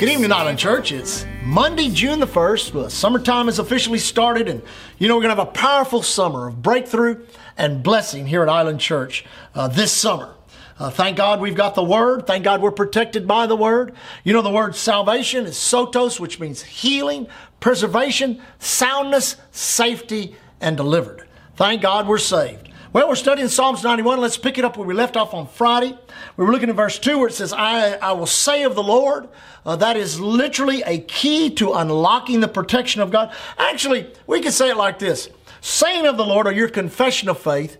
Good evening, Island Church. It's Monday, June the 1st. Well, summertime has officially started, and you know, we're going to have a powerful summer of breakthrough and blessing here at Island Church uh, this summer. Uh, thank God we've got the Word. Thank God we're protected by the Word. You know, the word salvation is sotos, which means healing, preservation, soundness, safety, and delivered. Thank God we're saved. Well, we're studying Psalms 91. Let's pick it up where we left off on Friday. We were looking at verse 2 where it says, I, I will say of the Lord. Uh, that is literally a key to unlocking the protection of God. Actually, we could say it like this Saying of the Lord or your confession of faith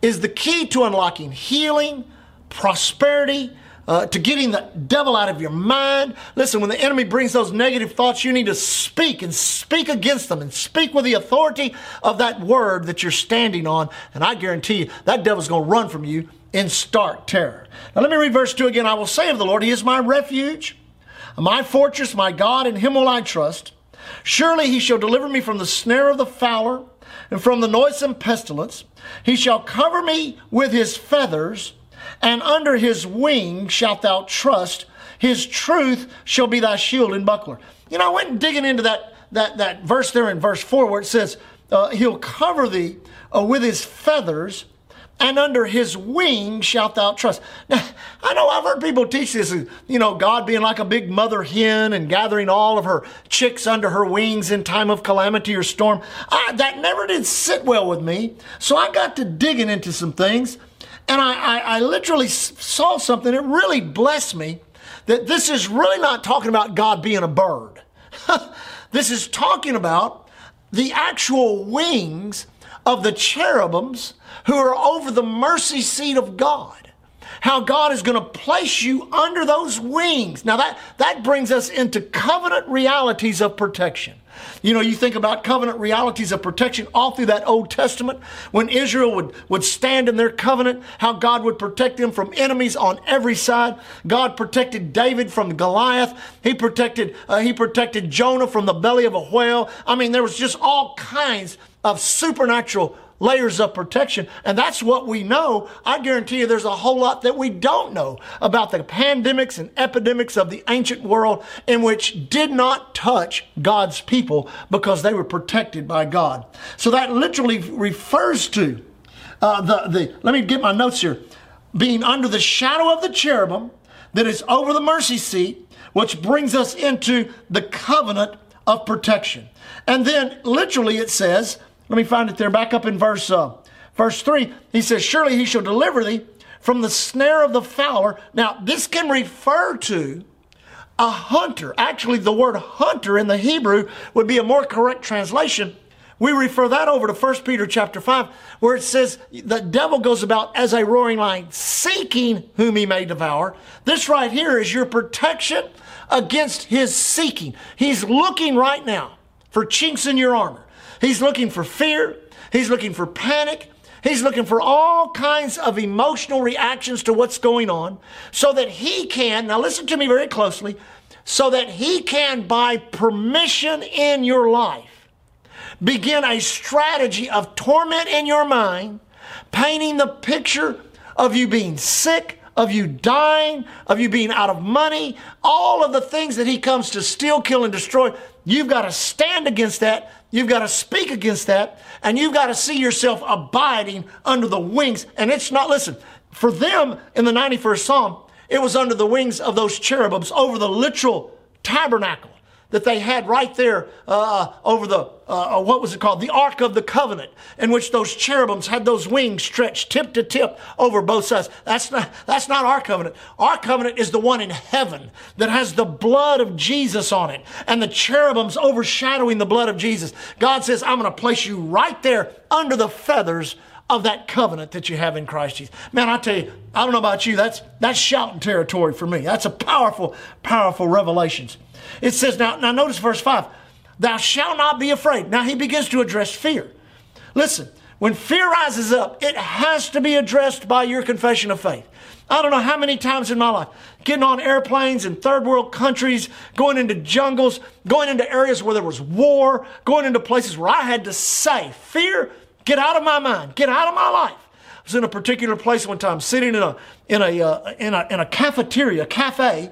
is the key to unlocking healing, prosperity, uh, to getting the devil out of your mind. Listen, when the enemy brings those negative thoughts, you need to speak and speak against them and speak with the authority of that word that you're standing on. And I guarantee you, that devil's going to run from you in stark terror. Now, let me read verse 2 again. I will say of the Lord, He is my refuge, my fortress, my God, in Him will I trust. Surely He shall deliver me from the snare of the fowler and from the noisome pestilence. He shall cover me with His feathers and under his wing shalt thou trust. His truth shall be thy shield and buckler. You know, I went digging into that, that, that verse there in verse 4 where it says, uh, He'll cover thee uh, with his feathers, and under his wing shalt thou trust. Now, I know I've heard people teach this, you know, God being like a big mother hen and gathering all of her chicks under her wings in time of calamity or storm. I, that never did sit well with me. So I got to digging into some things. And I, I, I literally saw something that really blessed me that this is really not talking about God being a bird. this is talking about the actual wings of the cherubims who are over the mercy seat of God how God is going to place you under those wings. Now that, that brings us into covenant realities of protection. You know, you think about covenant realities of protection all through that Old Testament when Israel would, would stand in their covenant, how God would protect them from enemies on every side. God protected David from Goliath. He protected, uh, he protected Jonah from the belly of a whale. I mean, there was just all kinds of supernatural layers of protection. And that's what we know. I guarantee you there's a whole lot that we don't know about the pandemics and epidemics of the ancient world in which did not touch God's people because they were protected by God. So that literally refers to uh, the, the, let me get my notes here, being under the shadow of the cherubim that is over the mercy seat, which brings us into the covenant of protection. And then literally it says, let me find it there. Back up in verse uh, verse three. He says, "Surely he shall deliver thee from the snare of the fowler." Now, this can refer to a hunter. Actually, the word hunter in the Hebrew would be a more correct translation. We refer that over to 1 Peter chapter 5, where it says the devil goes about as a roaring lion, seeking whom he may devour. This right here is your protection against his seeking. He's looking right now for chinks in your armor. He's looking for fear. He's looking for panic. He's looking for all kinds of emotional reactions to what's going on so that he can, now listen to me very closely, so that he can, by permission in your life, begin a strategy of torment in your mind, painting the picture of you being sick, of you dying, of you being out of money, all of the things that he comes to steal, kill, and destroy. You've got to stand against that. You've got to speak against that. And you've got to see yourself abiding under the wings. And it's not, listen, for them in the 91st Psalm, it was under the wings of those cherubims over the literal tabernacle that they had right there uh, over the, uh, uh, what was it called? The Ark of the Covenant, in which those cherubims had those wings stretched tip to tip over both sides. That's not, that's not our covenant. Our covenant is the one in heaven that has the blood of Jesus on it and the cherubims overshadowing the blood of Jesus. God says, I'm going to place you right there under the feathers of that covenant that you have in Christ Jesus. Man, I tell you, I don't know about you, that's, that's shouting territory for me. That's a powerful, powerful revelations. It says, now, now notice verse 5 Thou shalt not be afraid. Now he begins to address fear. Listen, when fear rises up, it has to be addressed by your confession of faith. I don't know how many times in my life, getting on airplanes in third world countries, going into jungles, going into areas where there was war, going into places where I had to say, Fear, get out of my mind, get out of my life. I was in a particular place one time, sitting in a, in a, uh, in a, in a cafeteria, cafe,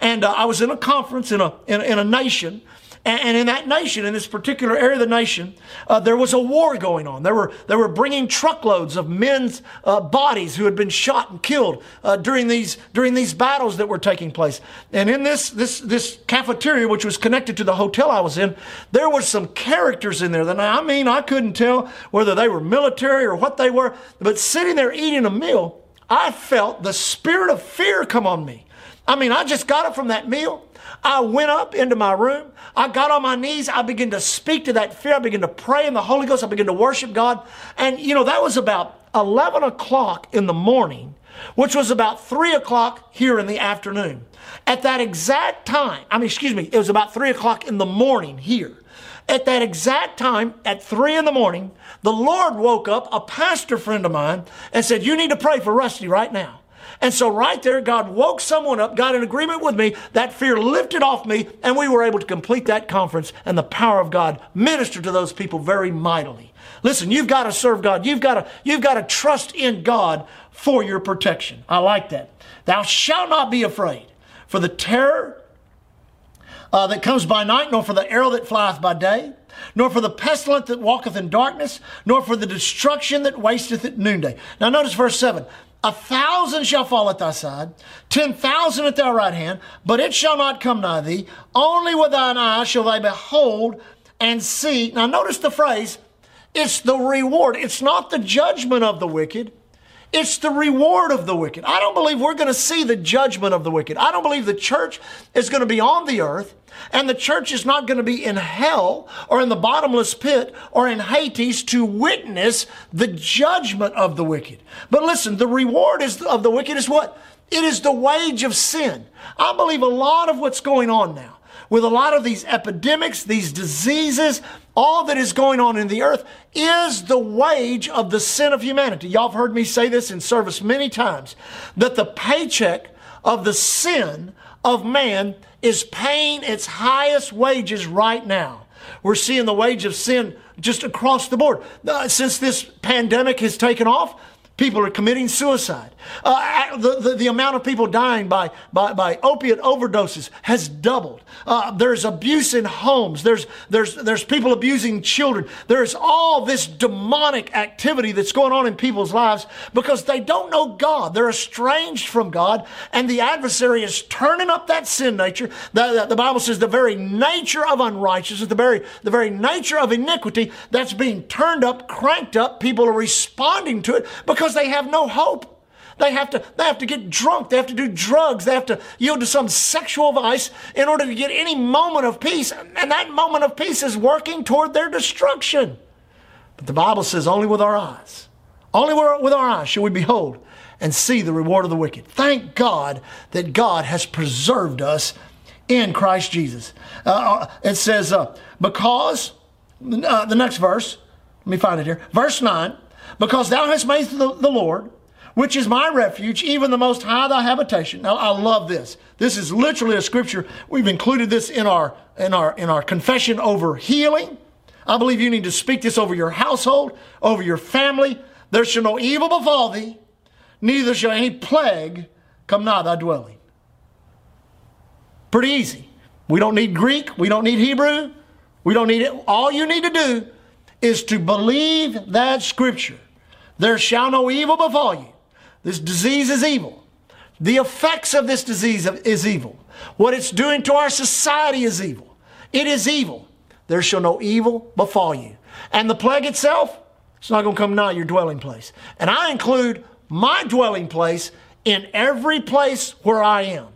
And uh, I was in a conference in a, in, in a nation and in that nation, in this particular area of the nation, uh, there was a war going on. They were, they were bringing truckloads of men's uh, bodies who had been shot and killed uh, during, these, during these battles that were taking place. And in this, this, this cafeteria, which was connected to the hotel I was in, there were some characters in there that I mean, I couldn't tell whether they were military or what they were. But sitting there eating a meal, I felt the spirit of fear come on me. I mean, I just got up from that meal. I went up into my room. I got on my knees. I began to speak to that fear. I began to pray in the Holy Ghost. I began to worship God. And, you know, that was about 11 o'clock in the morning, which was about 3 o'clock here in the afternoon. At that exact time, I mean, excuse me, it was about 3 o'clock in the morning here. At that exact time, at 3 in the morning, the Lord woke up a pastor friend of mine and said, You need to pray for Rusty right now. And so right there, God woke someone up, got in agreement with me. That fear lifted off me, and we were able to complete that conference. And the power of God ministered to those people very mightily. Listen, you've got to serve God. You've got to, you've got to trust in God for your protection. I like that. Thou shalt not be afraid for the terror uh, that comes by night, nor for the arrow that flieth by day, nor for the pestilence that walketh in darkness, nor for the destruction that wasteth at noonday. Now notice verse 7. A thousand shall fall at thy side, ten thousand at thy right hand, but it shall not come nigh thee. Only with thine eyes shall they behold and see. Now, notice the phrase it's the reward. It's not the judgment of the wicked, it's the reward of the wicked. I don't believe we're going to see the judgment of the wicked. I don't believe the church is going to be on the earth and the church is not going to be in hell or in the bottomless pit or in Hades to witness the judgment of the wicked. But listen, the reward is of the wicked is what? It is the wage of sin. I believe a lot of what's going on now with a lot of these epidemics, these diseases, all that is going on in the earth is the wage of the sin of humanity. Y'all have heard me say this in service many times that the paycheck of the sin of man is paying its highest wages right now. We're seeing the wage of sin just across the board. Uh, since this pandemic has taken off, People are committing suicide. Uh, the, the, the, amount of people dying by, by, by opiate overdoses has doubled. Uh, there's abuse in homes. There's, there's, there's people abusing children. There's all this demonic activity that's going on in people's lives because they don't know God. They're estranged from God, and the adversary is turning up that sin nature. The, the, the Bible says the very nature of unrighteousness, the very, the very nature of iniquity that's being turned up, cranked up. People are responding to it because because they have no hope. They have to, they have to get drunk. They have to do drugs. They have to yield to some sexual vice in order to get any moment of peace. And that moment of peace is working toward their destruction. But the Bible says only with our eyes, only with our eyes shall we behold and see the reward of the wicked. Thank God that God has preserved us in Christ Jesus. Uh, uh it says, uh, because, uh, the next verse, let me find it here. Verse 9 because thou hast made the, the Lord, which is my refuge, even the most high thy habitation. Now I love this. This is literally a scripture. We've included this in our in our in our confession over healing. I believe you need to speak this over your household, over your family. There shall no evil befall thee, neither shall any plague come nigh thy dwelling. Pretty easy. We don't need Greek. We don't need Hebrew. We don't need it. All you need to do is to believe that scripture. There shall no evil befall you. This disease is evil. The effects of this disease is evil. What it's doing to our society is evil. It is evil. There shall no evil befall you. And the plague itself, it's not going to come nigh your dwelling place. And I include my dwelling place in every place where I am.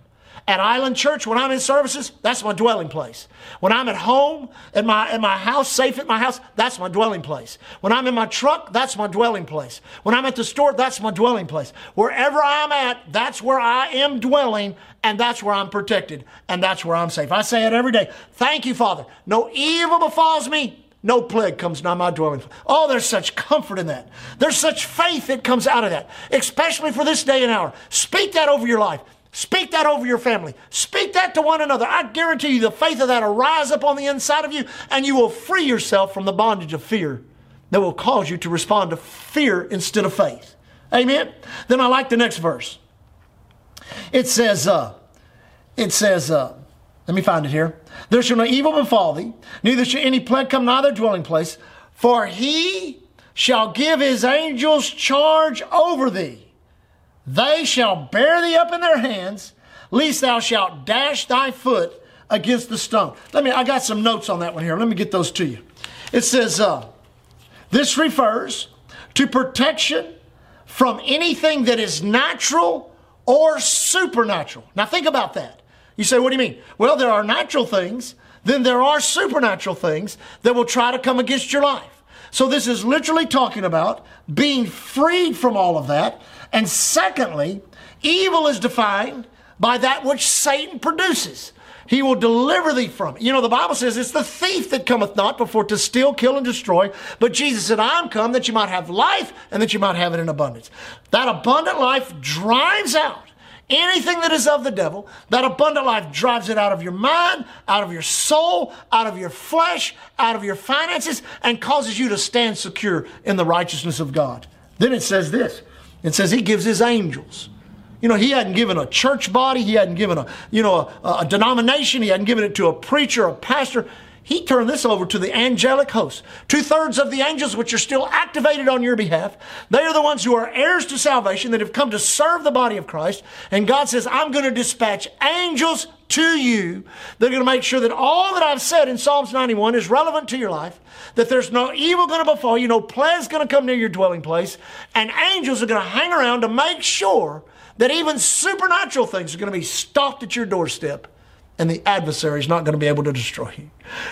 At Island Church, when I'm in services, that's my dwelling place. When I'm at home, in my, at my house, safe at my house, that's my dwelling place. When I'm in my truck, that's my dwelling place. When I'm at the store, that's my dwelling place. Wherever I'm at, that's where I am dwelling, and that's where I'm protected, and that's where I'm safe. I say it every day. Thank you, Father. No evil befalls me. No plague comes nigh my dwelling. Oh, there's such comfort in that. There's such faith that comes out of that, especially for this day and hour. Speak that over your life. Speak that over your family. Speak that to one another. I guarantee you the faith of that will rise up on the inside of you and you will free yourself from the bondage of fear that will cause you to respond to fear instead of faith. Amen? Then I like the next verse. It says, uh, it says, uh, let me find it here. There shall no evil befall thee, neither shall any plague come nigh thy dwelling place, for he shall give his angels charge over thee. They shall bear thee up in their hands, lest thou shalt dash thy foot against the stone. Let me, I got some notes on that one here. Let me get those to you. It says, uh, this refers to protection from anything that is natural or supernatural. Now think about that. You say, what do you mean? Well, there are natural things, then there are supernatural things that will try to come against your life. So this is literally talking about being freed from all of that. And secondly, evil is defined by that which Satan produces. He will deliver thee from it. You know, the Bible says it's the thief that cometh not before to steal, kill, and destroy. But Jesus said, I'm come that you might have life and that you might have it in abundance. That abundant life drives out anything that is of the devil. That abundant life drives it out of your mind, out of your soul, out of your flesh, out of your finances, and causes you to stand secure in the righteousness of God. Then it says this it says, He gives His angels you know, he hadn't given a church body, he hadn't given a, you know, a, a denomination, he hadn't given it to a preacher, a pastor. He turned this over to the angelic host. Two thirds of the angels, which are still activated on your behalf, they are the ones who are heirs to salvation that have come to serve the body of Christ. And God says, I'm going to dispatch angels to you. They're going to make sure that all that I've said in Psalms 91 is relevant to your life, that there's no evil going to befall you, no plague's going to come near your dwelling place, and angels are going to hang around to make sure that even supernatural things are going to be stopped at your doorstep and the adversary is not going to be able to destroy you.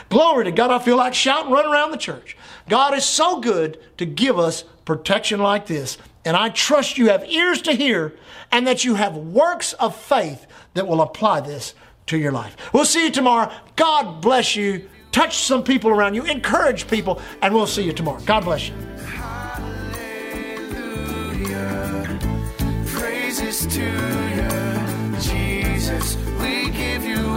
Glory to God. I feel like shouting, running around the church. God is so good to give us protection like this. And I trust you have ears to hear and that you have works of faith that will apply this to your life. We'll see you tomorrow. God bless you. Touch some people around you, encourage people, and we'll see you tomorrow. God bless you. Hallelujah. Praises to you, Jesus. We give you